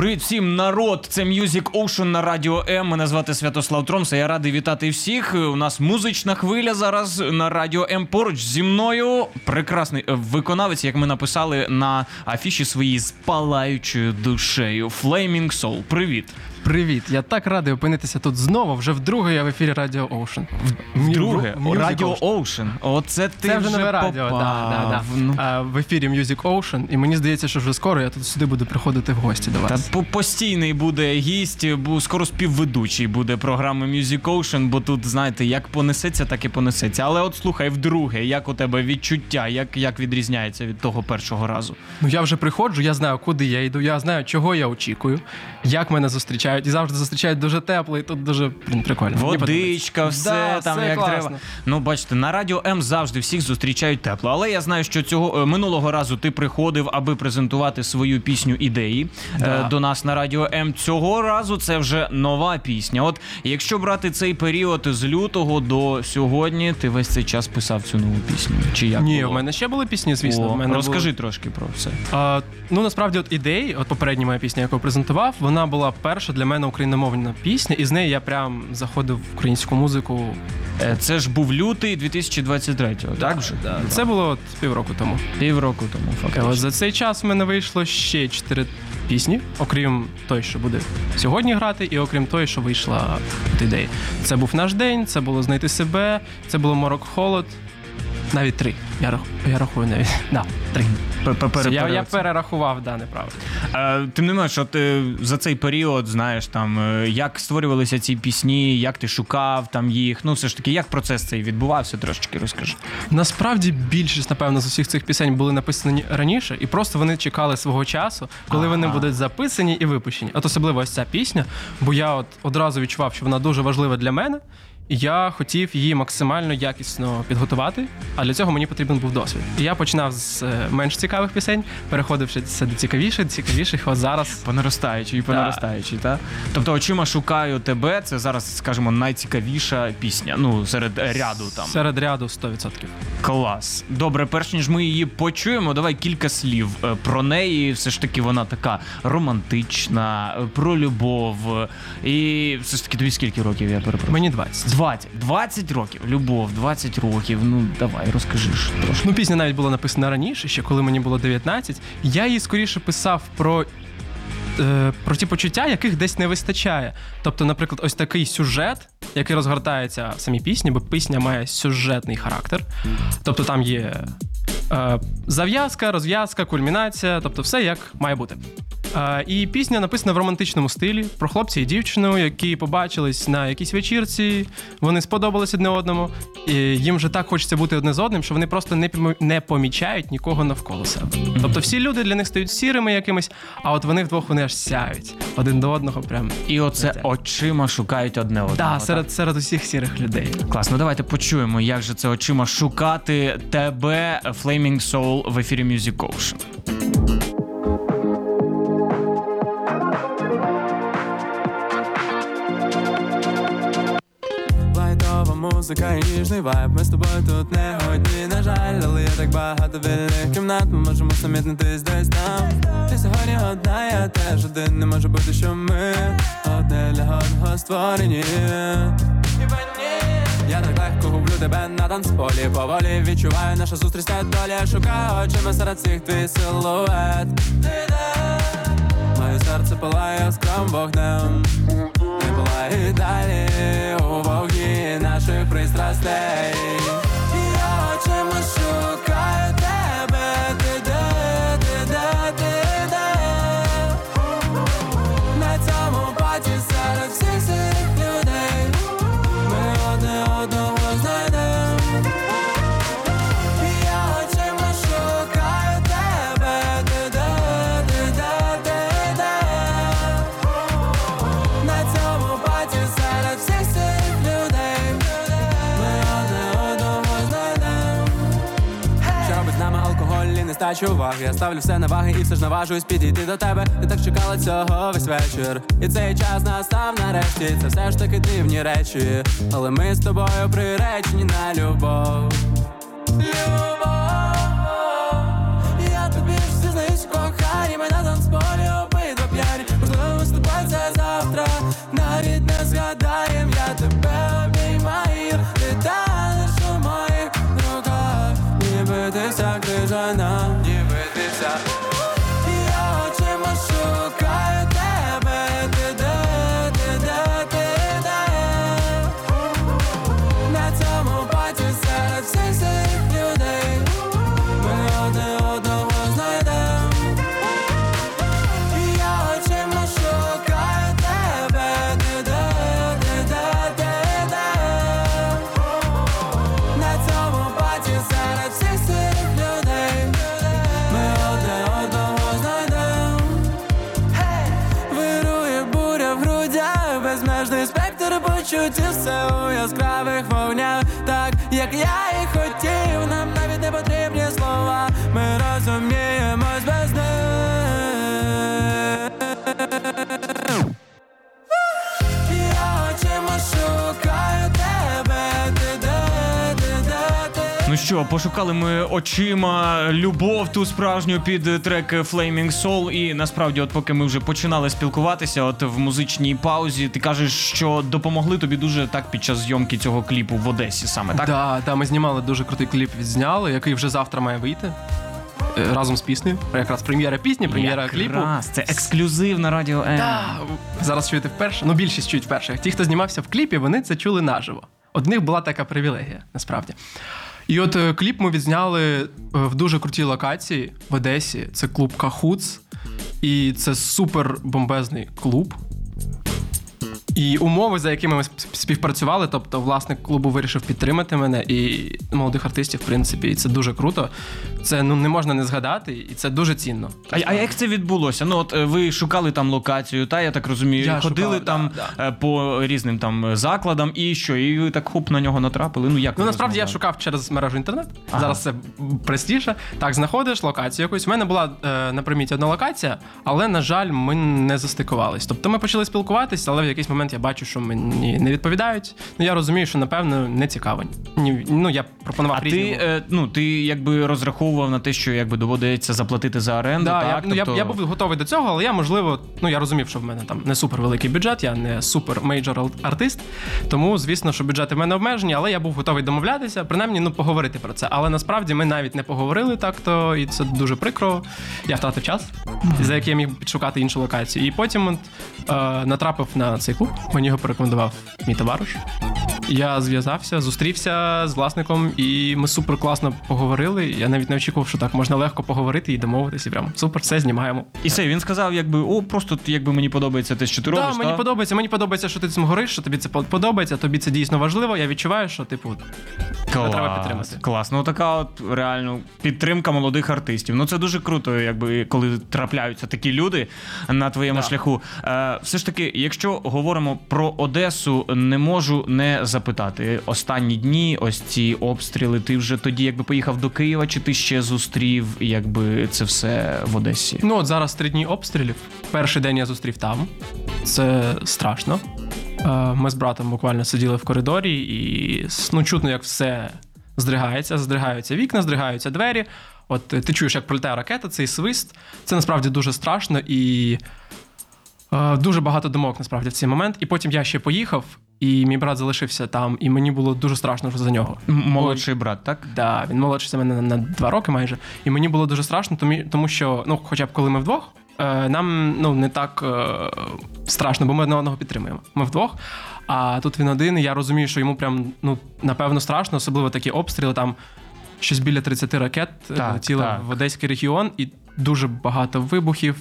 Привіт всім, народ! Це Music Ocean на радіо М. Мене звати Святослав Тромса. Я радий вітати всіх. У нас музична хвиля зараз на радіо М. Поруч зі мною прекрасний е, виконавець, як ми написали на афіші своїй з палаючою душею. Flaming Soul. Привіт. Привіт, я так радий опинитися тут знову. Вже вдруге я в ефірі Радіо Ocean. Друге, Music Радіо. Ocean. Оце ти Це вже нове радіо, да, да, да. Ну, А, в ефірі Music Ocean, і мені здається, що вже скоро я тут сюди буду приходити в гості до вас. по- постійний буде гість, бо скоро співведучий буде програми Music Ocean, бо тут, знаєте, як понесеться, так і понесеться. Але от слухай, вдруге, як у тебе відчуття, як, як відрізняється від того першого разу? Ну я вже приходжу, я знаю, куди я йду, я знаю, чого я очікую, як мене зустрічають, і завжди зустрічають дуже тепло, і тут дуже блін, прикольно. Водичка, все Да, там все як класно. треба. Ну, бачите, на радіо М завжди всіх зустрічають тепло. Але я знаю, що цього е, минулого разу ти приходив, аби презентувати свою пісню ідеї е, Да. до нас на радіо М. Цього разу це вже нова пісня. От якщо брати цей період з лютого до сьогодні, ти весь цей час писав цю нову пісню. Чи як Ні, було? в мене ще були пісні, звісно. О, в мене розкажи були... трошки про все. А, ну насправді, от ідеї, от попередня моя пісня, яку я презентував, вона була перша для мене україномовна пісня, і з неї я прям заходив в українську музику. Е, Це ж був лютий 2023-го, так вже? Це було от півроку тому. Півроку тому, Е, фактично. За цей час в мене вийшло ще чотири пісні, окрім той, що буде сьогодні грати, і окрім той, що вийшла від ідеї. Це був наш день, це було знайти себе, це було морок холод. Навіть три. Я, рах... я рахую навіть. Да, три. Я, я перерахував, да, неправильно. Е, Тим не менш, от е, за цей період, знаєш, там е, як створювалися ці пісні, як ти шукав там їх. Ну, все ж таки, як процес цей відбувався, трошечки розкажи. Насправді більшість, напевно, з усіх цих пісень були написані раніше, і просто вони чекали свого часу, коли вони будуть записані і випущені. От особливо ось ця пісня, бо я от одразу відчував, що вона дуже важлива для мене. Я хотів її максимально якісно підготувати, а для цього мені потрібен був досвід. І я починав з е, менш цікавих пісень, переходивши це до цікавіших, цікавіших. От зараз По наростаючій і по наростаючій, так? Тобто, очима шукаю тебе. Це зараз, скажімо, найцікавіша пісня. Ну, серед ряду там. серед ряду 100%. Клас. Добре, перш ніж ми її почуємо, давай кілька слів е, про неї. Все ж таки, вона така романтична, е, про любов. І все ж таки, тобі скільки років я перепрошую? Мені 20. 20. 20 років. Любов, 20 років. Ну, давай, розкажи ж трошки. Ну, пісня навіть була написана раніше, ще коли мені було 19. Я її скоріше писав про. е, Про ті почуття, яких десь не вистачає. Тобто, наприклад, ось такий сюжет, який розгортається в самій пісні, бо пісня має сюжетний характер. Тобто там є зав'язка, розв'язка, кульмінація, тобто все як має бути. Е, і пісня написана в романтичному стилі про хлопця і дівчину, які побачились на якійсь вечірці, вони сподобались одне одному, і їм вже так хочеться бути одне з одним, що вони просто не, не помічають нікого навколо себе. Тобто всі люди для них стають сірими якимись, а от вони вдвох вони аж сяють один до одного. Прям І оце Це. очима шукають одне одного. да, так? серед, серед усіх сірих людей. Класно, давайте почуємо, як же це очима шукати тебе, Flaming Soul в ефірі Music Ocean. Музика і ніжний вайб. Ми з тобою тут не одні, на жаль, але є так багато вільних кімнат. Ми можемо самітнитись десь там. Ти сьогодні одна, я теж один. Не може бути, що ми одне для одного створені. Я так легко гублю тебе на танцполі. Поволі відчуваю наша зустріч та доля. Шукаю очима серед цих твій силует? Моє серце палає яскравим вогнем. Не палає далі у вогні наших пристрастей. Я очима шукаю передачі уваги. Я ставлю все на ваги і все ж наважуюсь підійти до тебе. Ти так чекала цього весь вечір. І цей час настав нарешті. Це все ж таки дивні речі. Але ми з тобою приречені на любов. Любов, я тобі ж зізнаюсь, кохані, ми на танцполі обидва п'яні. Можливо, це завтра. Навіть не згадаєм, я тебе обіймаю. Ти танеш у моїх руках, ніби ти вся крижана, почуттів, все у яскравих вогнях, так як я і хотів, нам навіть не потрібні що, пошукали ми очима любов ту справжню під трек Flaming Soul. І насправді, от поки ми вже починали спілкуватися, от в музичній паузі, ти кажеш, що допомогли тобі дуже так під час зйомки цього кліпу в Одесі саме, так? Да, да, ми знімали дуже крутий кліп, відзняли, який вже завтра має вийти. е, Разом з піснею. Якраз прем'єра пісні, прем'єра кліпу. Якраз, Це ексклюзив на радіо М. Да, зараз чуєте вперше. Ну, більшість чують вперше. Ті, хто знімався в кліпі, вони це чули наживо. Одних була така привілегія, насправді. І от е, кліп ми відзняли е, в дуже крутій локації в Одесі. Це клуб Кахуц. І це супер бомбезний клуб. І умови, за якими ми співпрацювали, тобто власник клубу вирішив підтримати мене і молодих артистів, в принципі, і це дуже круто. Це ну не можна не згадати, і це дуже цінно. А, а як це відбулося? Ну от е, ви шукали там локацію, та я так розумію, Я ходили шукав, там да, е, по різним там закладам, і що? І ви так хоп на нього натрапили. Ну як Ну насправді я шукав через мережу інтернет. Ага. Зараз це простіше. Так, знаходиш локацію якусь. У мене була е, на приміті одна локація, але на жаль, ми не застикувались. Тобто ми почали спілкуватися, але в якийсь момент я бачу, що мені не відповідають. Ну я розумію, що напевно не цікаво. Ні, ну я пропонував А різні. ти, е, ну, ти якби розраховував на те, що якби доводиться заплатити за оренду, Да, так? я, ну, тобто... я, я був готовий до цього, але я, можливо, ну я розумів, що в мене там не супер великий бюджет, я не супер мейджор артист. Тому, звісно, що бюджети в мене обмежені, але я був готовий домовлятися, принаймні ну, поговорити про це. Але насправді ми навіть не поговорили так, то і це дуже прикро. Я втратив час, за який я міг підшукати іншу локацію. І потім от, е, натрапив на цей клуб, мені його порекомендував мій товариш. Я зв'язався, зустрівся з власником, і ми супер класно поговорили. Я навіть не очікував, що так можна легко поговорити і домовитися. І прям супер, все знімаємо. І все, він сказав, якби, о, просто якби мені подобається те, що ти робиш. Так, мені та? подобається. Мені подобається, що ти цим гориш, що тобі це подобається, тобі це дійсно важливо. Я відчуваю, що типу Клас, треба підтримати. Клас. Ну така от реально підтримка молодих артистів. Ну це дуже круто, якби коли трапляються такі люди на твоєму Да. шляху. Е, все ж таки, якщо говоримо про Одесу, не можу не запитати. Останні дні, ось ці обстріли. Ти вже тоді якби поїхав до Києва, чи ти ще зустрів якби це все в Одесі? Ну, от зараз три дні обстрілів. Перший день я зустрів там. Це страшно. Е, Ми з братом буквально сиділи в коридорі, і ну, чутно, як все здригається, здригаються вікна, здригаються двері. От е, ти чуєш, як пролітає ракета, цей свист. Це насправді дуже страшно і дуже багато думок насправді в цей момент. І потім я ще поїхав, і мій брат залишився там, і мені було дуже страшно за нього. Молодший брат, так? Да, він молодший за мене на, два роки майже. І мені було дуже страшно, тому, що, ну, хоча б коли ми вдвох, е, нам ну, не так е, страшно, бо ми одне одного підтримуємо. Ми вдвох. А тут він один, і я розумію, що йому прям ну, напевно страшно, особливо такі обстріли. Там щось біля 30 ракет е, летіло в Одеський регіон, і дуже багато вибухів.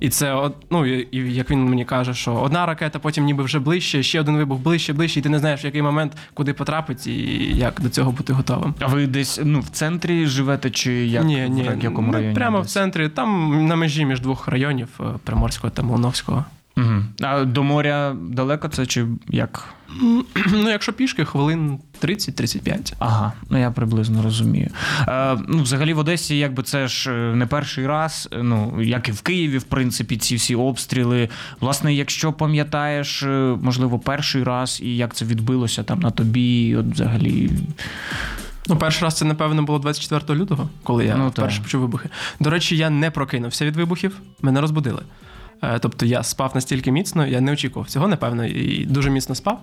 І це ну і, як він мені каже, що одна ракета, потім ніби вже ближче, ще один вибух ближче, ближче, і ти не знаєш, в який момент куди потрапить і як до цього бути готовим. А ви десь ну в центрі живете, чи як ні, ні, в якому ми районі? Прямо в центрі, там на межі між двох районів е, Приморського та Молновського. Угу. А до моря далеко це чи як? Ну, якщо пішки, хвилин 30-35. Ага, ну я приблизно розумію. Е, ну, взагалі в Одесі, якби це ж е, не перший раз, е, ну як і в Києві, в принципі, ці всі обстріли. Власне, якщо пам'ятаєш, е, можливо, перший раз і як це відбилося там на тобі, от взагалі. Ну, перший раз це, напевно, було 24 лютого, коли я Ну, вперше почув вибухи. До речі, я не прокинувся від вибухів, мене розбудили. Е, Тобто я спав настільки міцно, я не очікував цього, напевно, і дуже міцно спав.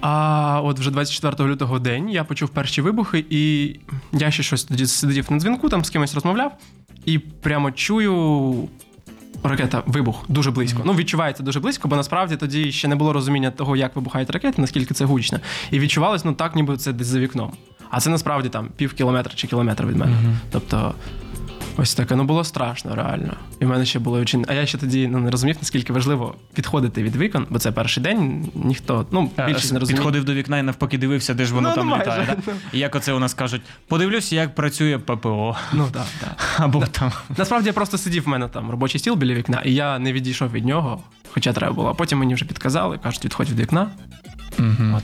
А от вже 24 лютого день я почув перші вибухи, і я ще щось тоді сидів на дзвінку, там з кимось розмовляв, і прямо чую. Ракета, вибух дуже близько. Ну, відчувається дуже близько, бо насправді тоді ще не було розуміння того, як вибухають ракети, наскільки це гучно. І відчувалось, ну так, ніби це десь за вікном. А це насправді там пів кілометра чи кілометр від мене. Тобто, ось таке, ну було страшно, реально. І в мене ще було очень. А я ще тоді ну, не розумів, наскільки важливо відходити від вікон, бо це перший день, ніхто, ну, більшість не розуміє. Підходив до вікна і навпаки дивився, де ж воно Ну, там ну, майже, літає. Да? І як оце у нас кажуть, подивлюся, як працює ППО. Ну так, так. Або там. Насправді я просто сидів в мене там робочий стіл біля вікна, і я не відійшов від нього, хоча треба було. А потім мені вже підказали, кажуть, відходь від вікна. Угу. От.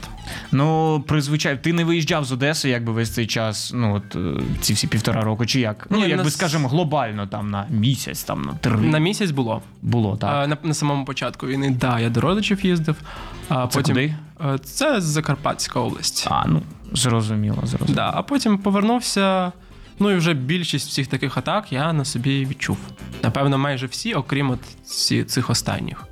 Ну, призвичай, ти не виїжджав з Одеси, якби весь цей час, ну от е, ці всі півтора року, чи як? Ну, Ні, якби нас- скажімо, глобально там на місяць, там на три На місяць було. було, так. А, на, на самому початку війни, да, я до родичів їздив. А Це потім куди? Е, це Закарпатська область. А, ну, зрозуміло, зрозуміло. Да, а потім повернувся. Ну і вже більшість всіх таких атак я на собі відчув. Напевно, майже всі, окрім от ці, цих останніх.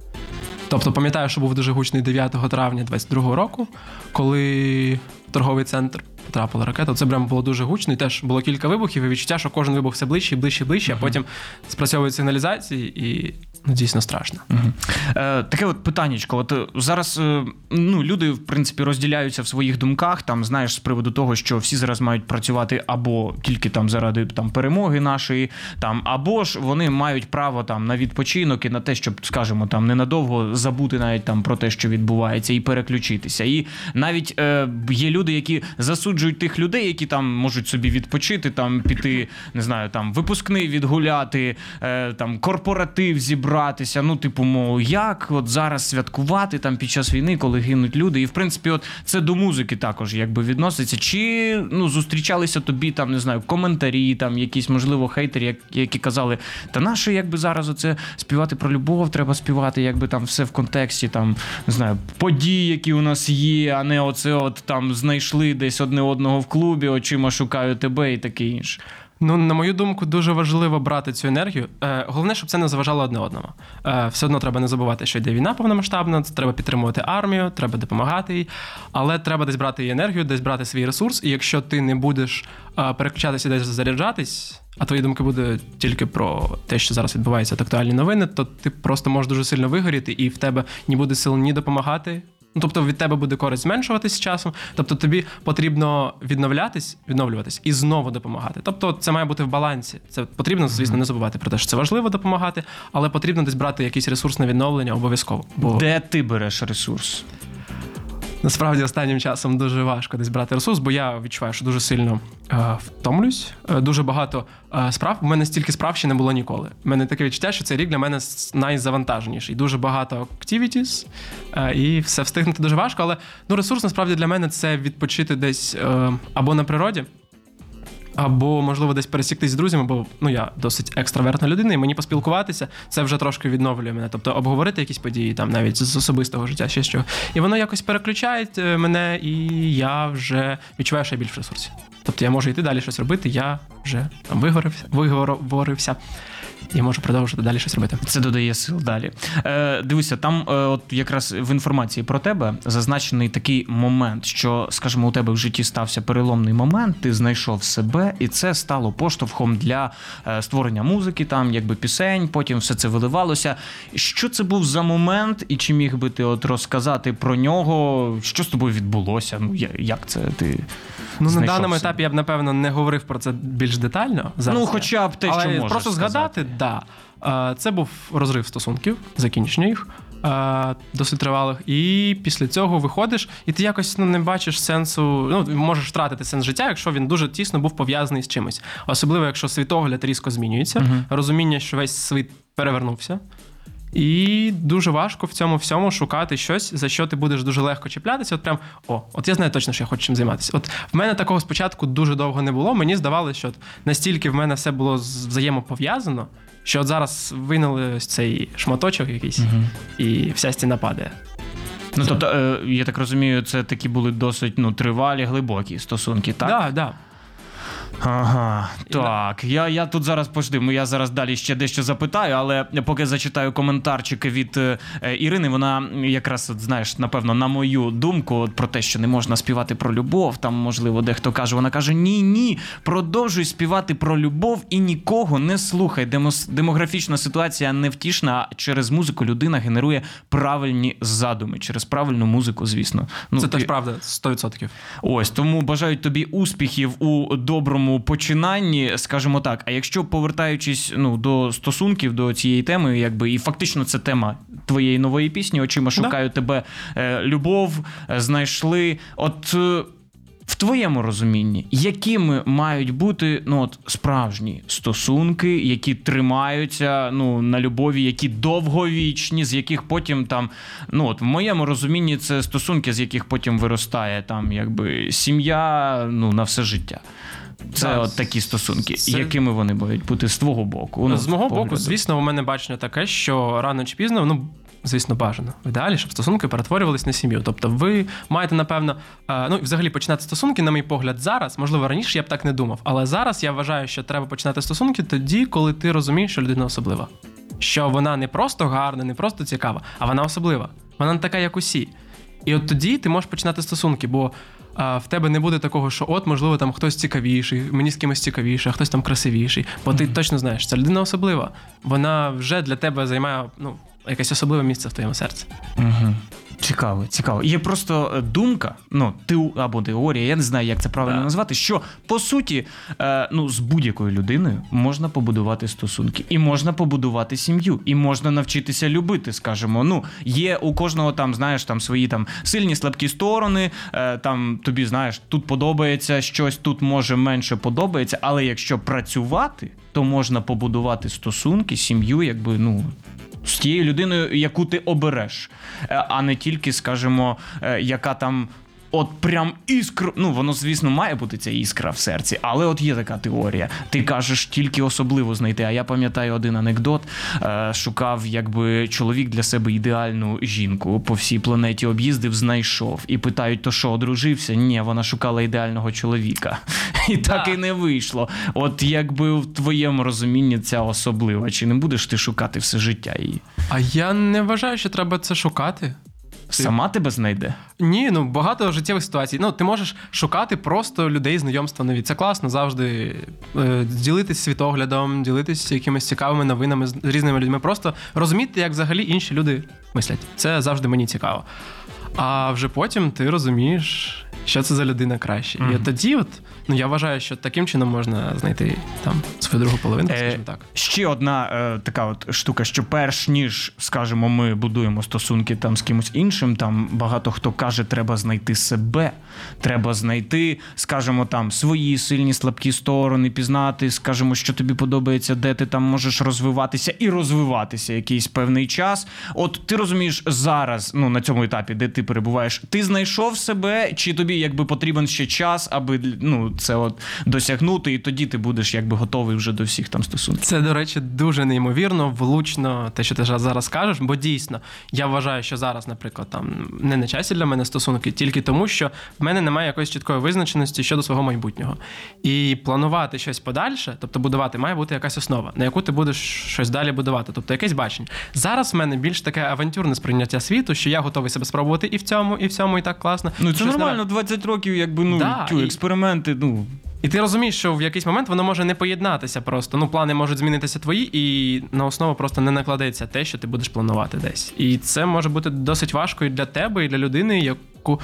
Тобто, пам'ятаю, що був дуже гучний 9 травня 22-го року, коли в торговий центр потрапила ракета. Це прямо було дуже гучно, і теж було кілька вибухів, і відчуття, що кожен вибух все ближче і ближче і ближче, а потім спрацьовують сигналізації, і дійсно страшно. Мгм. Е, таке от питаннячко. От е, зараз е, ну, люди, в принципі, розділяються в своїх думках, там, знаєш, з приводу того, що всі зараз мають працювати або тільки там заради там, перемоги нашої, там, або ж вони мають право там, на відпочинок і на те, щоб, скажімо, там, ненадовго забути навіть там про те, що відбувається, і переключитися. І навіть е, є люди, які засуджують тих людей, які там можуть собі відпочити, там піти, не знаю, там випускний відгуляти, е, там корпоратив зібратися. Ну, типу, мов, як от зараз святкувати там під час війни, коли гинуть люди. І в принципі, от це до музики також якби відноситься. Чи ну зустрічалися тобі там, не знаю, коментарі, там якісь можливо хейтери, як- які казали, та наше якби зараз оце співати про любов, треба співати, якби там все в контексті там не знаю, подій, які у нас є, а не оце от там знайшли десь одне одного в клубі, очима шукаю тебе і таке інше. Ну, на мою думку, дуже важливо брати цю енергію. Е, головне, щоб це не заважало одне одному. Е, все одно треба не забувати, що йде війна повномасштабна, треба підтримувати армію, треба допомагати їй. Але треба десь брати її енергію, десь брати свій ресурс. І якщо ти не будеш е, переключатися десь заряджатись, а твої думки буде тільки про те, що зараз відбувається, актуальні новини, то ти просто можеш дуже сильно вигоріти, і в тебе ні буде сил ні допомагати. Ну, тобто від тебе буде користь зменшуватись з часом. Тобто тобі потрібно відновлятись, відновлюватись і знову допомагати. Тобто це має бути в балансі. Це потрібно, звісно, не забувати про те, що це важливо допомагати, але потрібно десь брати якийсь ресурс на відновлення обов'язково. Бо Де ти береш ресурс? Насправді останнім часом дуже важко десь брати ресурс, бо я відчуваю, що дуже сильно е, втомлюсь. Е, дуже багато е, справ. У мене стільки справ ще не було ніколи. У мене таке відчуття, що цей рік для мене найзавантаженіший. Дуже багато activities, е, і все встигнути дуже важко. Але ну, ресурс насправді для мене це відпочити десь е, або на природі. Або, можливо, десь пересіктись з друзями, бо ну я досить екстравертна людина, і мені поспілкуватися це вже трошки відновлює мене. Тобто обговорити якісь події, там навіть з особистого життя, ще що. І воно якось переключає е, мене, і я вже відчуваю, що я більш в. Тобто я можу йти далі щось робити, я вже там виговорився, виговорився і можу продовжувати далі щось робити. Це додає сил далі. Е, дивися, там, е, от якраз в інформації про тебе зазначений такий момент, що, скажімо, у тебе в житті стався переломний момент, ти знайшов себе, і це стало поштовхом для е, створення музики, там якби пісень, потім все це виливалося. Що це був за момент, і чи міг би ти от розказати про нього? Що з тобою відбулося? Ну я- як це ти? Ну, на даному себе? етапі я б напевно не говорив про це більш детально. Зараз Ну, хоча б те, що можеш просто сказати. Да. Е, Це був розрив стосунків, закінчення їх е, досить тривалих. І після цього виходиш, і ти якось ну, не бачиш сенсу. Ну, можеш втратити сенс життя, якщо він дуже тісно був пов'язаний з чимось. Особливо, якщо світогляд різко змінюється, розуміння, що весь світ перевернувся. І дуже важко в цьому всьому шукати щось, за що ти будеш дуже легко чіплятися. От прям о, от я знаю точно, що я хочу чим займатися. От в мене такого спочатку дуже довго не було. Мені здавалося, що от настільки в мене все було взаємопов'язано, що от зараз винули ось цей шматочок якийсь, і вся стіна падає. Ну тобто, е, я так розумію, це такі були досить ну, тривалі, глибокі стосунки, так? Так, да, да. Ага, так. Я, я тут зараз пожди, ну, я зараз далі ще дещо запитаю, але поки зачитаю коментарчики від е, Ірини, вона якраз, от, знаєш, напевно, на мою думку от, про те, що не можна співати про любов. Там, можливо, дехто каже, вона каже: Ні, ні, продовжуй співати про любов і нікого не слухай. Демос, демографічна ситуація невтішна, а через музику людина генерує правильні задуми, через правильну музику, звісно. Ну, Це ти- теж правда, 100%. Ось тому бажають тобі успіхів у доброму починанні, скажімо так. А якщо повертаючись ну до стосунків до цієї теми, якби і фактично це тема твоєї нової пісні, очима шукаю тебе е, любов, е, знайшли. От. е, в твоєму розумінні, якими мають бути ну от справжні стосунки, які тримаються ну на любові, які довговічні, з яких потім там, ну от в моєму розумінні, це стосунки, з яких потім виростає там якби сім'я ну на все життя. Це Так, от такі стосунки. це- Якими вони мають бути з твого боку? Ну, з мого боку, звісно, у мене бачення таке, що рано чи пізно, ну. Звісно, бажано. В ідеалі, щоб стосунки перетворювались на сім'ю. Тобто, ви маєте, напевно, е, ну, взагалі починати стосунки, на мій погляд, зараз. Можливо, раніше я б так не думав. Але зараз я вважаю, що треба починати стосунки тоді, коли ти розумієш, що людина особлива. Що вона не просто гарна, не просто цікава, а вона особлива. Вона не така, як усі. І от тоді ти можеш починати стосунки, бо а, в тебе не буде такого, що от, можливо, там хтось цікавіший, мені з кимось цікавіше, а хтось там красивіший. Бо ти точно знаєш, ця людина особлива. Вона вже для тебе займає ну, якесь особливе місце в твоєму серці. Угу. Цікаво, цікаво. Є просто е, думка, ну, ти або теорія, я не знаю, як це правильно Да. назвати. Що по суті, е, ну, з будь-якою людиною можна побудувати стосунки, і можна побудувати сім'ю, і можна навчитися любити. Скажімо, ну є у кожного там, знаєш, там свої там сильні слабкі сторони. Е, там тобі знаєш, тут подобається щось, тут може менше подобається. Але якщо працювати, то можна побудувати стосунки, сім'ю, якби ну з тією людиною, яку ти обереш, Е, а не тільки, скажімо, е, яка там. От прям іскру, ну воно, звісно, має бути ця іскра в серці, але от є така теорія. Ти кажеш тільки особливо знайти. А я пам'ятаю один анекдот. Е, шукав, якби чоловік для себе ідеальну жінку по всій планеті об'їздив, знайшов. І питають, то що, одружився? Ні, вона шукала ідеального чоловіка. І так і не вийшло. От якби в твоєму розумінні ця особлива, чи не будеш ти шукати все життя її? А я не вважаю, що треба це шукати. Сама тебе знайде? Ні, ну багато життєвих ситуацій. Ну, ти можеш шукати просто людей знайомства нові. Це класно завжди е, ділитись світоглядом, ділитись якимись цікавими новинами з різними людьми. Просто розуміти, як взагалі інші люди мислять. Це завжди мені цікаво. А вже потім ти розумієш, що це за людина краще. І от тоді, от, ну я вважаю, що таким чином можна знайти там свою другу половинку, Е, скажімо так. Ще одна е, така от штука, що перш ніж, скажімо, ми будуємо стосунки там з кимось іншим, там багато хто каже, треба знайти себе. Треба знайти, скажімо, там свої сильні слабкі сторони, пізнати, скажімо, що тобі подобається, де ти там можеш розвиватися і розвиватися якийсь певний час. От ти розумієш зараз, ну на цьому етапі, де ти перебуваєш, ти знайшов себе, чи тобі якби потрібен ще час, аби ну це от досягнути, і тоді ти будеш якби готовий вже до всіх там стосунків. Це, до речі, дуже неймовірно, влучно, те, що ти зараз кажеш, бо дійсно я вважаю, що зараз, наприклад, там не на часі для мене стосунки, тільки тому, що в мене немає якоїсь чіткої визначеності щодо свого майбутнього. І планувати щось подальше, тобто будувати, має бути якась основа, на яку ти будеш щось далі будувати, тобто якесь бачення. Зараз в мене більш таке авантюрне сприйняття світу, що я готовий себе спробувати і в цьому, і в цьому, і так класно. Ну це Щось нормально, нове. 20 років, якби ну Да, тю, і- експерименти. Ну І ти розумієш, що в якийсь момент воно може не поєднатися просто. Ну, плани можуть змінитися твої, і на основу просто не накладеться те, що ти будеш планувати десь. І це може бути досить важко і для тебе, і для людини, яку,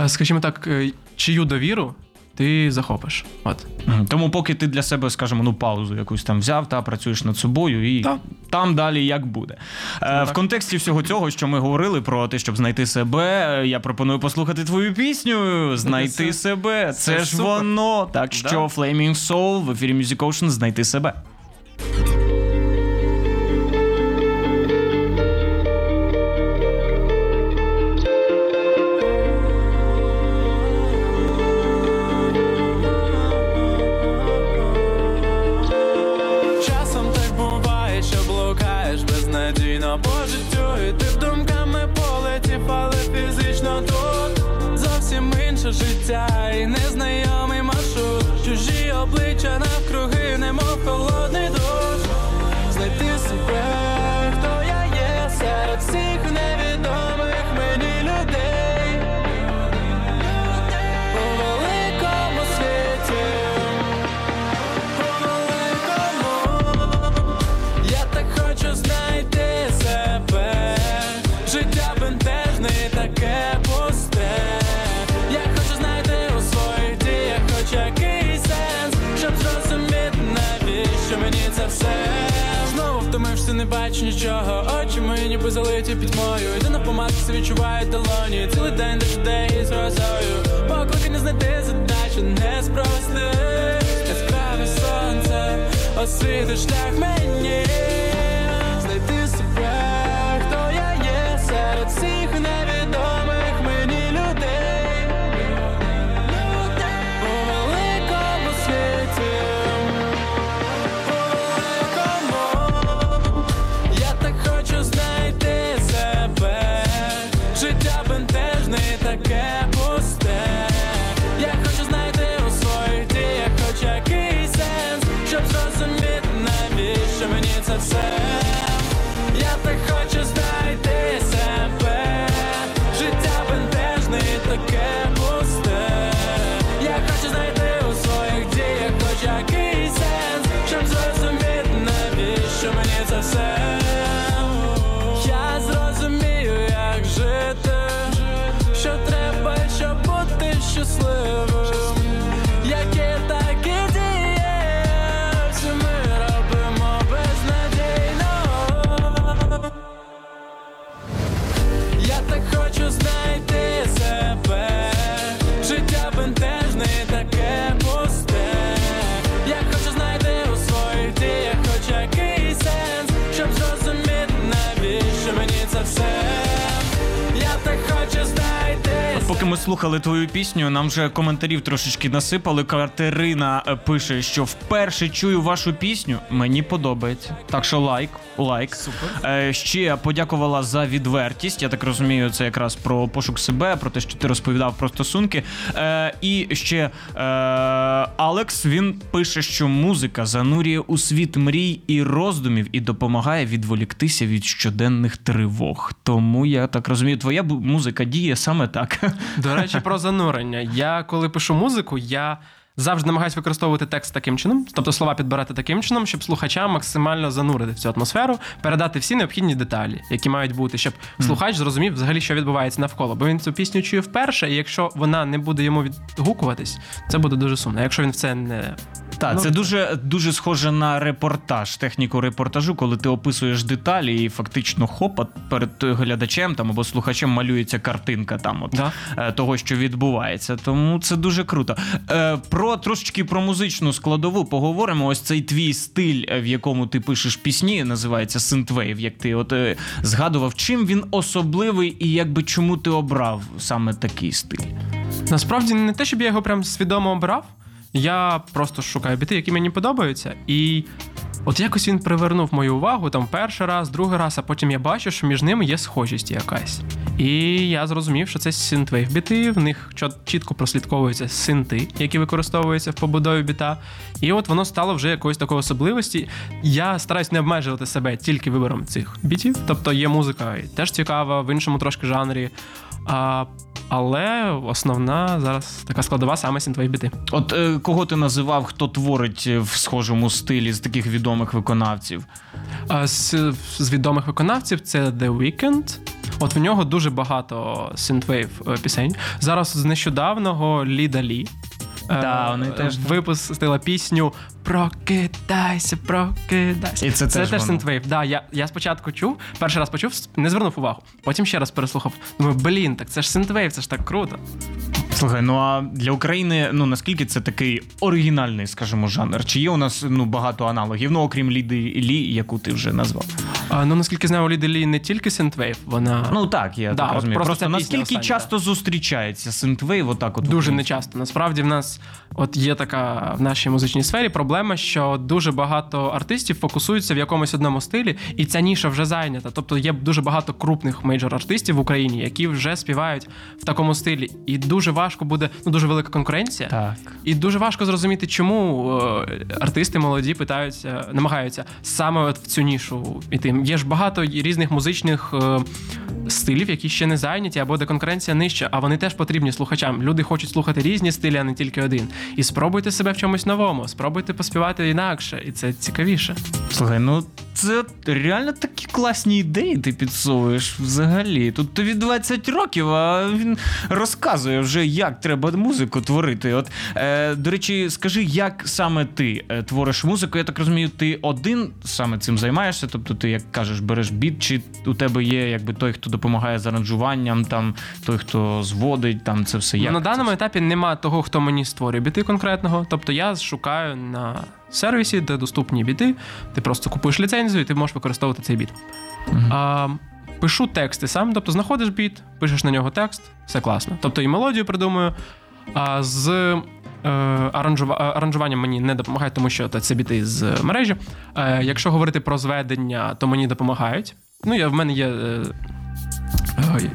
е, скажімо так, е, чию довіру ти захопиш. От. Тому, поки ти для себе, скажімо, ну паузу якусь там взяв та працюєш над собою, і та. там далі як буде. Е, в контексті всього цього, що ми говорили про те, щоб знайти себе, е, я пропоную послухати твою пісню Знайти Це- себе. Це, це ж супер. воно. Так Да. що Flaming Soul в ефірі Music Ocean знайти себе. Бачу нічого. Очі мої ніби залиті пітьмою. Йду на все відчуваю долоні. Цілий день до людей з грозою. Поки ми слухали твою пісню, нам вже коментарів трошечки насипали. Катерина е, пише, що вперше чую вашу пісню. Мені подобається. Так що лайк, лайк. Супер. Е, ще подякувала за відвертість. Я так розумію, це якраз про пошук себе, про те, що ти розповідав про стосунки. Е, і ще е, Алекс він пише, що музика занурює у світ мрій і роздумів і допомагає відволіктися від щоденних тривог. Тому я так розумію, твоя музика діє саме так. До речі, про занурення. Я коли пишу музику, я завжди намагаюся використовувати текст таким чином, тобто слова підбирати таким чином, щоб слухача максимально занурити в цю атмосферу, передати всі необхідні деталі, які мають бути, щоб слухач зрозумів взагалі, що відбувається навколо. Бо він цю пісню чує вперше, і якщо вона не буде йому відгукуватись, це буде дуже сумно. Якщо він в це не Так, Ну, це дуже дуже схоже на репортаж, техніку репортажу, коли ти описуєш деталі і фактично хоп, перед глядачем там або слухачем малюється картинка там от Да. е, того, що відбувається. Тому це дуже круто. Е, про трошечки про музичну складову поговоримо. Ось цей твій стиль, е, в якому ти пишеш пісні, називається Synthwave, як ти от згадував, чим він особливий і якби чому ти обрав саме такий стиль. Насправді не те, щоб я його прям свідомо обрав. Я просто шукаю біти, які мені подобаються. І от якось він привернув мою увагу там перший раз, другий раз, а потім я бачу, що між ними є схожість якась. І я зрозумів, що це синтвейв біти, в них чітко прослідковуються синти, які використовуються в побудові біта. І от воно стало вже якоюсь такою особливості. Я стараюсь не обмежувати себе тільки вибором цих бітів. Тобто є музика теж цікава, в іншому трошки жанрі. А, але основна зараз така складова саме синтвейв біти. От е, кого ти називав, хто творить е, в схожому стилі з таких відомих виконавців? А з, з відомих виконавців це The Weeknd. От в нього дуже багато синтвейв е, пісень. Зараз з нещодавного Ліда Лі. е, Да, вони теж, випустила пісню Прокидайся, прокидайся. І це теж теж воно. синтвейв. Да, я, я спочатку чув, перший раз почув, не звернув увагу. Потім ще раз переслухав. Думаю, блін, так це ж синтвейв, це ж так круто. Слухай, ну а для України, ну наскільки це такий оригінальний, скажімо, жанр? Чи є у нас ну багато аналогів? Ну окрім Ліди Лі, яку ти вже назвав? А, ну наскільки знаю, у Ліди Лі не тільки синтвейв, вона Ну так, я Да, так розумію. просто Просто, наскільки остання, часто зустрічається синтвейв, отак от Дуже українською? нечасто. Насправді в нас от є така в нашій музичній сфері проблема, що дуже багато артистів фокусуються в якомусь одному стилі, і ця ніша вже зайнята. Тобто є дуже багато крупних мейджор артистів в Україні, які вже співають в такому стилі. І дуже важко важко буде ну дуже велика конкуренція. Так. І дуже важко зрозуміти, чому е, артисти молоді питаються, намагаються саме от в цю нішу іти. Є ж багато різних музичних е, стилів, які ще не зайняті, або де конкуренція нижча, а вони теж потрібні слухачам. Люди хочуть слухати різні стилі, а не тільки один. І спробуйте себе в чомусь новому, спробуйте поспівати інакше, і це цікавіше. Слухай, ну це реально такі класні ідеї ти підсовуєш взагалі. Тут тобі 20 років, а він розказує вже, як треба музику творити. От, е, до речі, скажи, як саме ти е, твориш музику? Я так розумію, ти один саме цим займаєшся? Тобто, ти, як кажеш, береш біт, чи у тебе є якби той, хто допомагає з аранжуванням, там той, хто зводить, там це все як? Ну, на даному етапі нема того, хто мені створює біти конкретного. Тобто я шукаю на сервісі, де доступні біти. Ти просто купуєш ліцензію, і ти можеш використовувати цей біт. Мгм. А, пишу тексти сам, тобто знаходиш біт, пишеш на нього текст, все класно. Тобто і мелодію придумую. А з е, аранжува- аранжуванням мені не допомагають, тому що це біти з мережі. Е, якщо говорити про зведення, то мені допомагають. Ну, я, в мене є.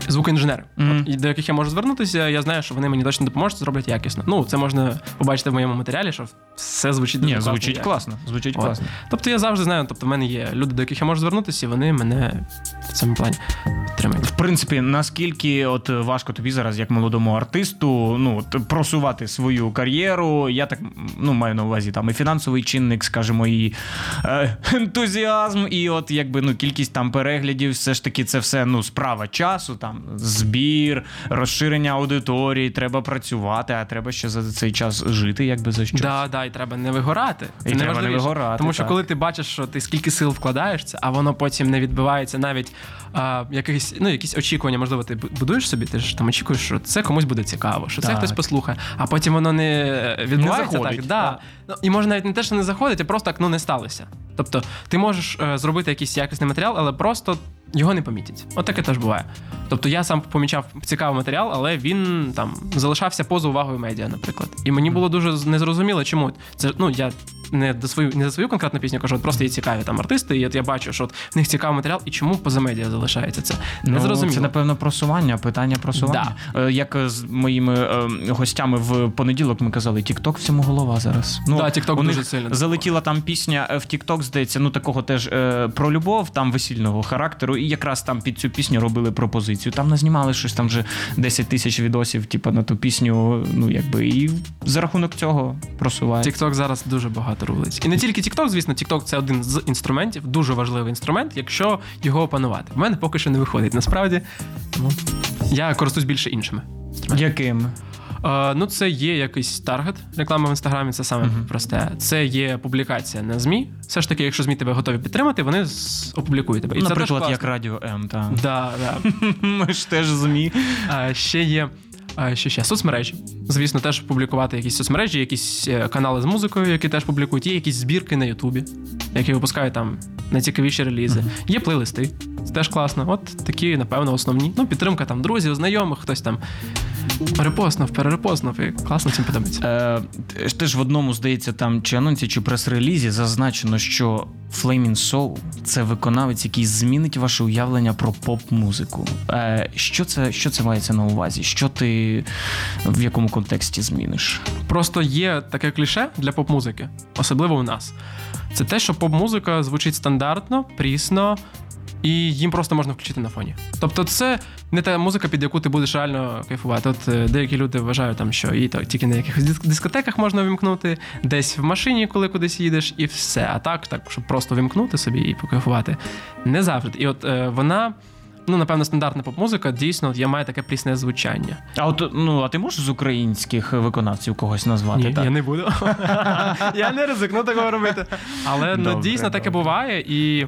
Звукоінженери. От, до яких я можу звернутися, я знаю, що вони мені точно допоможуть, зроблять якісно. Ну, це можна побачити в моєму матеріалі, що все звучить дуже Ні, класно, звучить класно. Звучить От. класно. Тобто я завжди знаю, тобто в мене є люди, до яких я можу звернутися, і вони мене в цьому плані підтримують. В принципі, наскільки от важко тобі зараз, як молодому артисту, ну от просувати свою кар'єру, я так ну маю на увазі там і фінансовий чинник, скажімо, і е, ентузіазм, і от якби ну кількість там переглядів, все ж таки, це все ну справа часу, там збір, розширення аудиторії, треба працювати, а треба ще за цей час жити, якби за щось. Да, да, і треба не вигорати. Це І треба не вигорати, Тому що так. коли ти бачиш, що ти скільки сил вкладаєш, це, а воно потім не відбивається навіть а, якісь, ну, якісь очікування, можливо, ти будуєш собі, ти ж там очікуєш, що це комусь буде цікаво, що це хтось послухає, а потім воно не відбувається заходить, так. Да. так. Ну, і може навіть не те, що не заходить, а просто так ну не сталося. Тобто ти можеш е, зробити якийсь якісний матеріал, але просто його не помітять. От таке теж буває. Тобто я сам помічав цікавий матеріал, але він там залишався поза увагою медіа, наприклад. І мені було дуже незрозуміло, чому це ну я. Не до свою не за свою конкретну пісню кажу, от просто є цікаві там артисти, і от я бачу, що от в них цікавий матеріал, і чому поза медіа залишається це. Не зрозуміло. Ну, Це, напевно, просування, питання просування. Е, Як з моїми е, гостями в понеділок ми казали, TikTok всьому голова зараз. Ну, Да, TikTok у них дуже сильно залетіла там пісня е, в TikTok, здається, ну такого теж е, про любов, там весільного характеру. І якраз там під цю пісню робили пропозицію. Там назнімали щось там вже 10 тисяч відосів, типу, на ту пісню. Ну, якби, і за рахунок цього просувають. TikTok зараз дуже багато рулить. І не тільки TikTok, звісно, TikTok це один з інструментів, дуже важливий інструмент, якщо його опанувати. В мене поки що не виходить насправді. Тому я користуюсь більше іншими. Яким? Е, ну, це є якийсь таргет реклама в інстаграмі, це саме просте. Це є публікація на ЗМІ. Все ж таки, якщо ЗМІ тебе готові підтримати, вони опублікують тебе. І Наприклад, теж як. Радіо М, так. Да, да. Ми ж теж змі. А, ще є. Що ще? Соцмережі. Звісно, теж публікувати якісь соцмережі, якісь е, канали з музикою, які теж публікують. Є якісь збірки на Ютубі, які випускають там найцікавіші релізи. Є плейлисти. Це теж класно. От такі, напевно, основні. Ну, підтримка там друзів, знайомих, хтось там перепостнув, перерепостнув. І класно всім подобається. Е, ж теж в одному, здається, там чи анонсі, чи прес-релізі зазначено, що Flaming Soul – це виконавець, який змінить ваше уявлення про поп-музику. Е, що, це, що це мається на увазі? Що ти в якому контексті зміниш? Просто є таке кліше для поп-музики, особливо у нас. Це те, що поп-музика звучить стандартно, прісно, і їм просто можна включити на фоні. Тобто, це не та музика, під яку ти будеш реально кайфувати. От е, деякі люди вважають, там, що її так, тільки на якихось дискотеках можна вимкнути, десь в машині, коли кудись їдеш, і все. А так, так, щоб просто вимкнути собі і покайфувати. Не завжди. І от е, вона. Ну, напевно, стандартна поп-музика дійсно от, я маю таке прісне звучання. А от ну а ти можеш з українських виконавців когось назвати? Ні, так? я не буду. я не ризикну такого робити. Але ну, дійсно таке буває. І,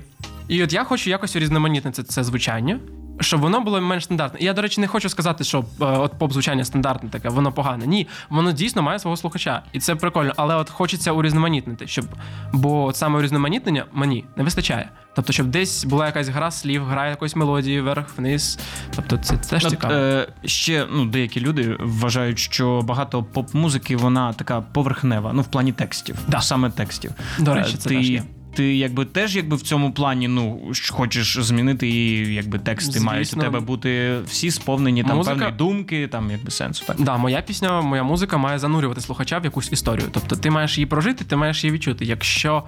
і от я хочу якось урізноманітнити це, це звучання. Щоб воно було менш стандартне. І я, до речі, не хочу сказати, що е, от поп-звучання стандартне таке, воно погане. Ні, воно дійсно має свого слухача. І це прикольно. Але от хочеться урізноманітнити, щоб. Бо от саме урізноманітнення мені не вистачає. Тобто, щоб десь була якась гра слів, гра якоїсь мелодії, вверх, вниз. Тобто, це теж цікаво. е, ще ну, деякі люди вважають, що багато поп-музики вона така поверхнева, ну в плані текстів, Да. саме текстів. До речі, Е, це ти теж є. Ти якби теж якби в цьому плані ну хочеш змінити і якби тексти мають у тебе бути всі сповнені там Музика- певної думки, там якби сенсу. Так. Да, моя пісня, моя музика має занурювати слухача в якусь історію. Тобто ти маєш її прожити, ти маєш її відчути. Якщо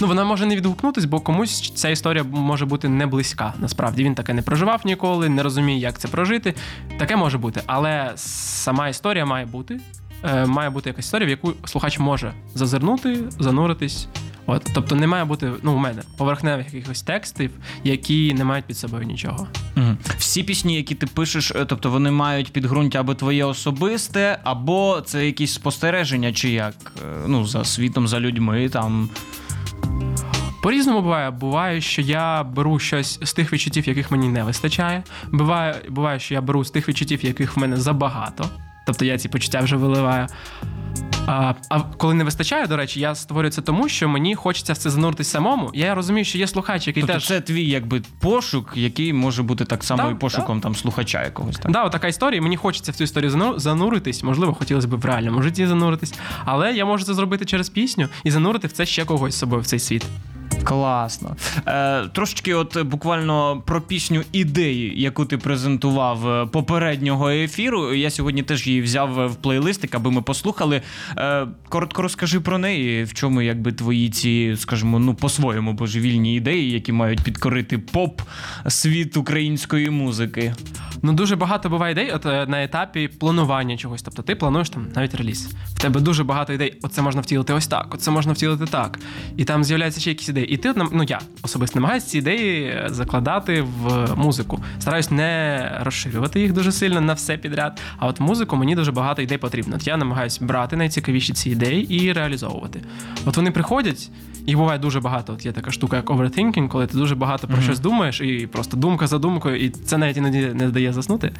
ну вона може не відгукнутись, бо комусь ця історія може бути не близька. Насправді він таке не проживав ніколи, не розуміє, як це прожити. Таке може бути, але сама історія має бути. Е, має бути якась історія, в яку слухач може зазирнути, зануритись. От, тобто не має бути, ну, у мене поверхневих якихось текстів, які не мають під собою нічого. Мгм. Всі пісні, які ти пишеш, е, тобто вони мають підґрунтя або твоє особисте, або це якісь спостереження, чи як е, ну за світом, за людьми там. По-різному буває. Буває, що я беру щось з тих відчуттів, яких мені не вистачає. Буває, буває, що я беру з тих відчуттів, яких в мене забагато. Тобто я ці почуття вже виливаю. А, а коли не вистачає, до речі, я створюю це тому, що мені хочеться в це зануритись самому. Я розумію, що є слухач, який Тобто теж. це твій якби пошук, який може бути так само Да, і пошуком там слухача якогось. Так? Да, така історія. Мені хочеться в цю історію зану- зануритись. Можливо, хотілося б в реальному житті зануритись. Але я можу це зробити через пісню і занурити в це ще когось з собою в цей світ. Класно. Е, трошечки, от буквально про пісню ідеї, яку ти презентував е, попереднього ефіру. Я сьогодні теж її взяв е, в плейлистик, аби ми послухали. Е, коротко розкажи про неї, в чому якби твої ці, скажімо, ну по-своєму божевільні ідеї, які мають підкорити поп світ української музики. Ну дуже багато буває ідей от, е, на етапі планування чогось. Тобто ти плануєш там навіть реліз. В тебе дуже багато ідей. Оце можна втілити ось так, оце можна втілити так. І там з'являються ще якісь ідеї. І ти, ну я особисто намагаюся ці ідеї закладати в музику. Стараюсь не розширювати їх дуже сильно на все підряд. А от в музику мені дуже багато ідей потрібно. От я намагаюсь брати найцікавіші ці ідеї і реалізовувати. От вони приходять. Їх буває дуже багато. От є така штука, як overthinking, коли ти дуже багато про щось думаєш, і просто думка за думкою, і це навіть іноді не дає заснути.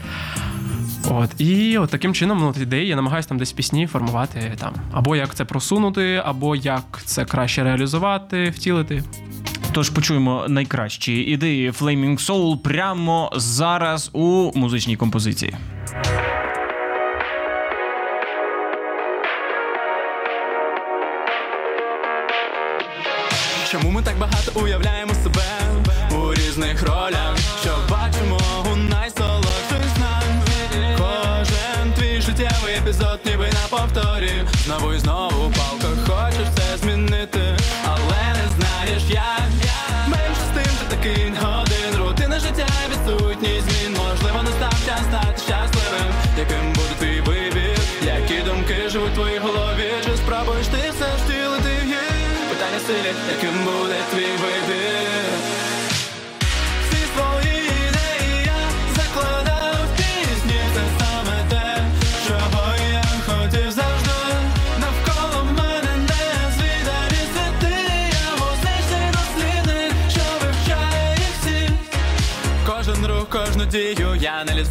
От, і от таким чином, ну, от ідеї я намагаюся там десь пісні формувати там. Або як це просунути, або як це краще реалізувати, втілити. Тож почуємо найкращі ідеї Flaming Soul прямо зараз у музичній композиції. Уявляємо себе у різних ролях, що бачимо у найсолодших снах Кожен твій життєвий епізод, ніби на повторі. Знову і знову в хочеш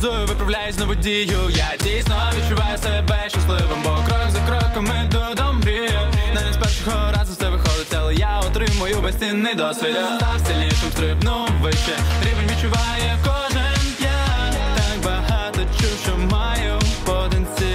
я виправляюсь виправляю знову дію. Я дійсно відчуваю себе щасливим, бо крок за кроком ми до мрії. Не з першого разу все виходить, але я отримую безцінний досвід. Став сильнішим, стрибнув вище. Рівень відчуває кожен я. Так багато чув, що маю потенціал,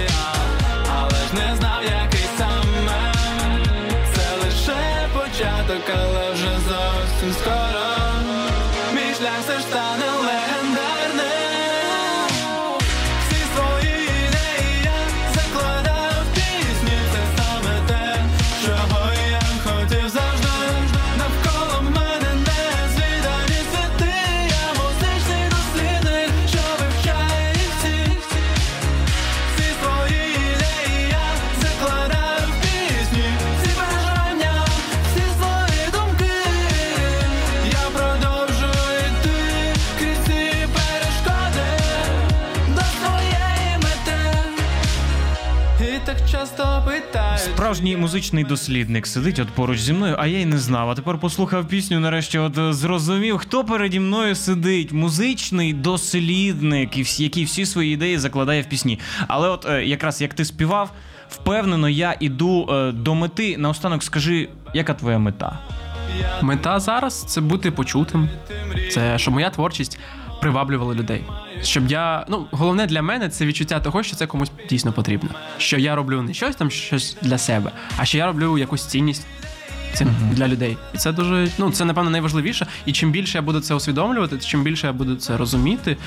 Справжній музичний дослідник сидить от поруч зі мною, а я й не знав. А тепер послухав пісню, нарешті от е, зрозумів, хто переді мною сидить. Музичний дослідник, який всі свої ідеї закладає в пісні. Але от е, якраз як ти співав, впевнено, я іду е, до мети. Наостанок скажи, яка твоя мета? Мета зараз це бути почутим. Це щоб моя творчість приваблювала людей. Щоб я. Ну, головне для мене це відчуття того, що це комусь дійсно потрібно. Що я роблю не щось там, щось для себе, а що я роблю якусь цінність цим для людей. І це дуже, ну це напевно найважливіше. І чим більше я буду це усвідомлювати, чим більше я буду це розуміти,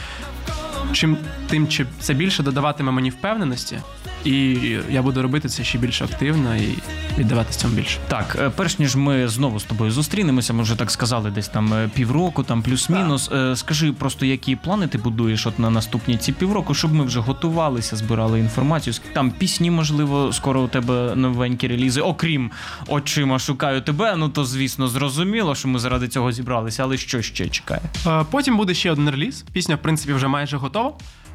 чим тим чи це більше додаватиме мені впевненості, і я буду робити це ще більш активно і віддаватись цьому більше. Так, е, перш ніж ми знову з тобою зустрінемося, ми вже так сказали, десь там е, півроку, там плюс-мінус. Е, Скажи просто, які плани ти будуєш от на наступні ці півроку, щоб ми вже готувалися, збирали інформацію. Там пісні, можливо, скоро у тебе новенькі релізи, окрім очима шукаю тебе. Ну то звісно зрозуміло, що ми заради цього зібралися, але що ще чекає? Потім буде ще один реліз. Пісня, в принципі, вже майже готова.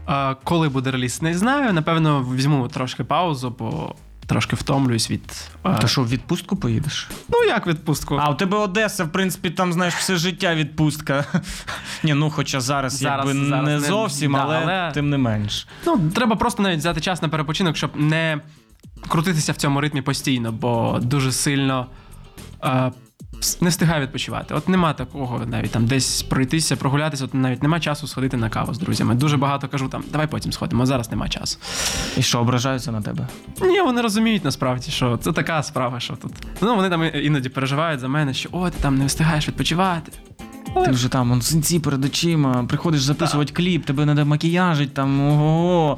Е, Коли буде реліз, не знаю. Напевно, візьму трошки паузу, бо трошки втомлююсь від. е, Ти що, в відпустку поїдеш? Ну, як відпустку? А у тебе Одеса, в принципі, там знаєш все життя відпустка. Ні, ну хоча зараз, Зараз- якби зараз не не- зовсім, да, але, але- тим не менш. Ну, треба просто навіть взяти час на перепочинок, щоб не крутитися в цьому ритмі постійно, бо дуже сильно. Не встигаю відпочивати. От нема такого навіть там десь пройтися, прогулятися. От навіть нема часу сходити на каву з друзями. Дуже багато кажу там, давай потім сходимо, а зараз нема часу. І що, ображаються на тебе? Ні, вони розуміють насправді, що це така справа, що тут. Ну вони там іноді переживають за мене, що о, ти там не встигаєш відпочивати. Ти вже там он, синці перед очима, приходиш записувати кліп, тебе треба макіяжить, там ого.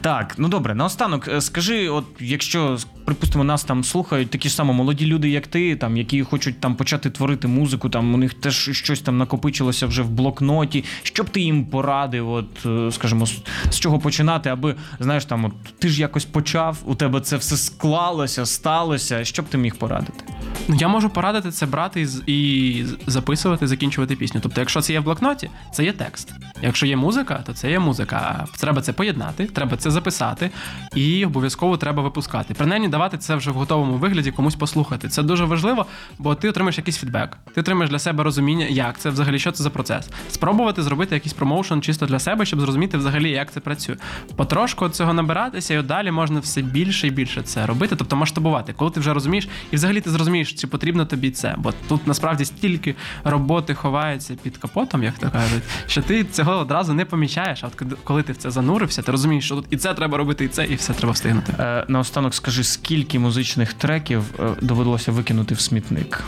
Так, ну добре, наостанок, е, скажи, от якщо, припустимо, нас там слухають такі ж само молоді люди, як ти, там, які хочуть там почати творити музику, там у них теж щось там накопичилося вже в блокноті. Що б ти їм порадив, от, е, скажімо, з, з чого починати, аби, знаєш, там, от ти ж якось почав, у тебе це все склалося, сталося. Що б ти міг порадити? Ну, я можу порадити це брати і записувати, закінчувати пісню. Тобто, якщо це є в блокноті, це є текст. Якщо є музика, то це є музика. Треба це поєднати, треба це записати, і обов'язково треба випускати. Принаймні давати це вже в готовому вигляді комусь послухати. Це дуже важливо, бо ти отримаєш якийсь фідбек. Ти отримаєш для себе розуміння, як це взагалі, що це за процес. Спробувати зробити якийсь промоушен чисто для себе, щоб зрозуміти взагалі, як це працює. Потрошку цього набиратися, і далі можна все більше і більше це робити, тобто масштабувати, коли ти вже розумієш, і взагалі ти зрозумієш, чи потрібно тобі це. Бо тут насправді стільки роботи ховається під капотом, як то кажуть, що ти цього одразу не помічаєш. А от коли- ти в це занурився, ти розумієш, що тут і це треба робити, і це, і все треба встигнути. Е, наостанок скажи, скільки музичних треків е, довелося викинути в смітник?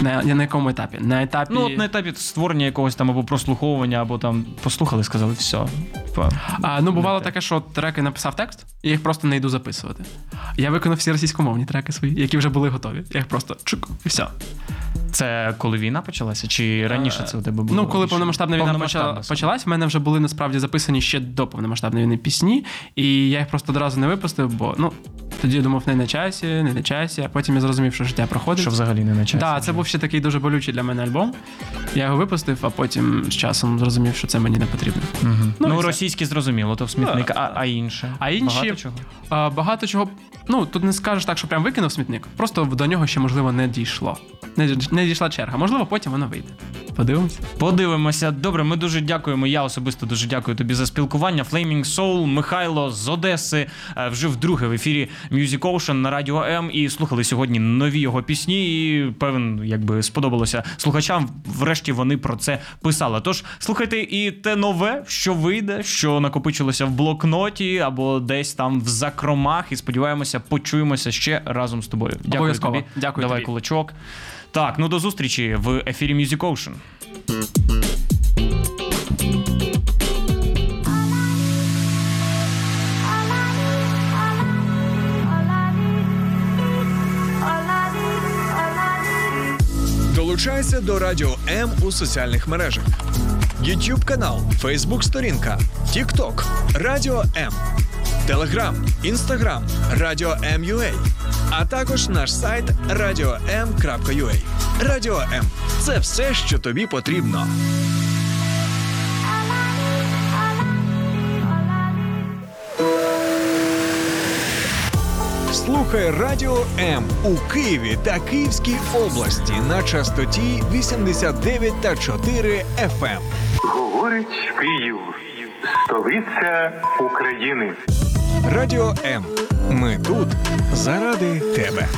На, на якому етапі? На етапі. Ну, от на етапі створення якогось там або прослуховування, або там послухали, сказали, все. А, ну бувало таке, що треки написав текст, і я їх просто не йду записувати. Я виконав всі російськомовні треки свої, які вже були готові. Я їх просто чук, і все. Це коли війна почалася? Чи раніше це у тебе було? Ну, коли повномасштабна війна Повномасштабна почала, почалась, в мене вже були насправді записані ще до повномасштабної війни пісні, і я їх просто одразу не випустив, бо ну тоді я думав, не на часі, не на часі. А потім я зрозумів, що життя проходить. Що взагалі не на часі. Так, це був ще такий дуже болючий для мене альбом. Я його випустив, а потім з часом зрозумів, що це мені не потрібно. Мгм. Ну, Ну, російські зрозуміло, то в смітник, Так, а, а інше. А інші Багато чого. А, багато чого. Ну тут не скажеш так, що прям викинув смітник. Просто до нього ще можливо не дійшло. Не, не дійшла черга. Можливо, потім воно вийде. Подивимося. Подивимося. Добре, ми дуже дякуємо. Я особисто дуже дякую тобі за спілкування. Flaming Soul, Михайло з Одеси е, вже вдруге в ефірі Music Ocean на радіо М. І слухали сьогодні нові його пісні. І певен, якби сподобалося слухачам. Врешті вони про це писали. Тож слухайте і те нове, що вийде, що накопичилося в блокноті або десь там в закромах. І сподіваємося, почуємося ще разом з тобою. Дякую Обов'язково. тобі. Дякую Давай тобі. кулачок. Так, ну до зустрічі в ефірі Music Ocean. Долучайся до Радіо М у соціальних мережах: YouTube канал, Facebook сторінка, TikTok, Радіо М, Telegram, Instagram, Радіо М.UA, а також наш сайт radio.m.ua. Радіо М це все, що тобі потрібно. Слухай Радіо М у Києві та Київській області на частоті 89 та 4 FM. Говорить Київ, столиця України. Радіо М. Ми тут заради тебе.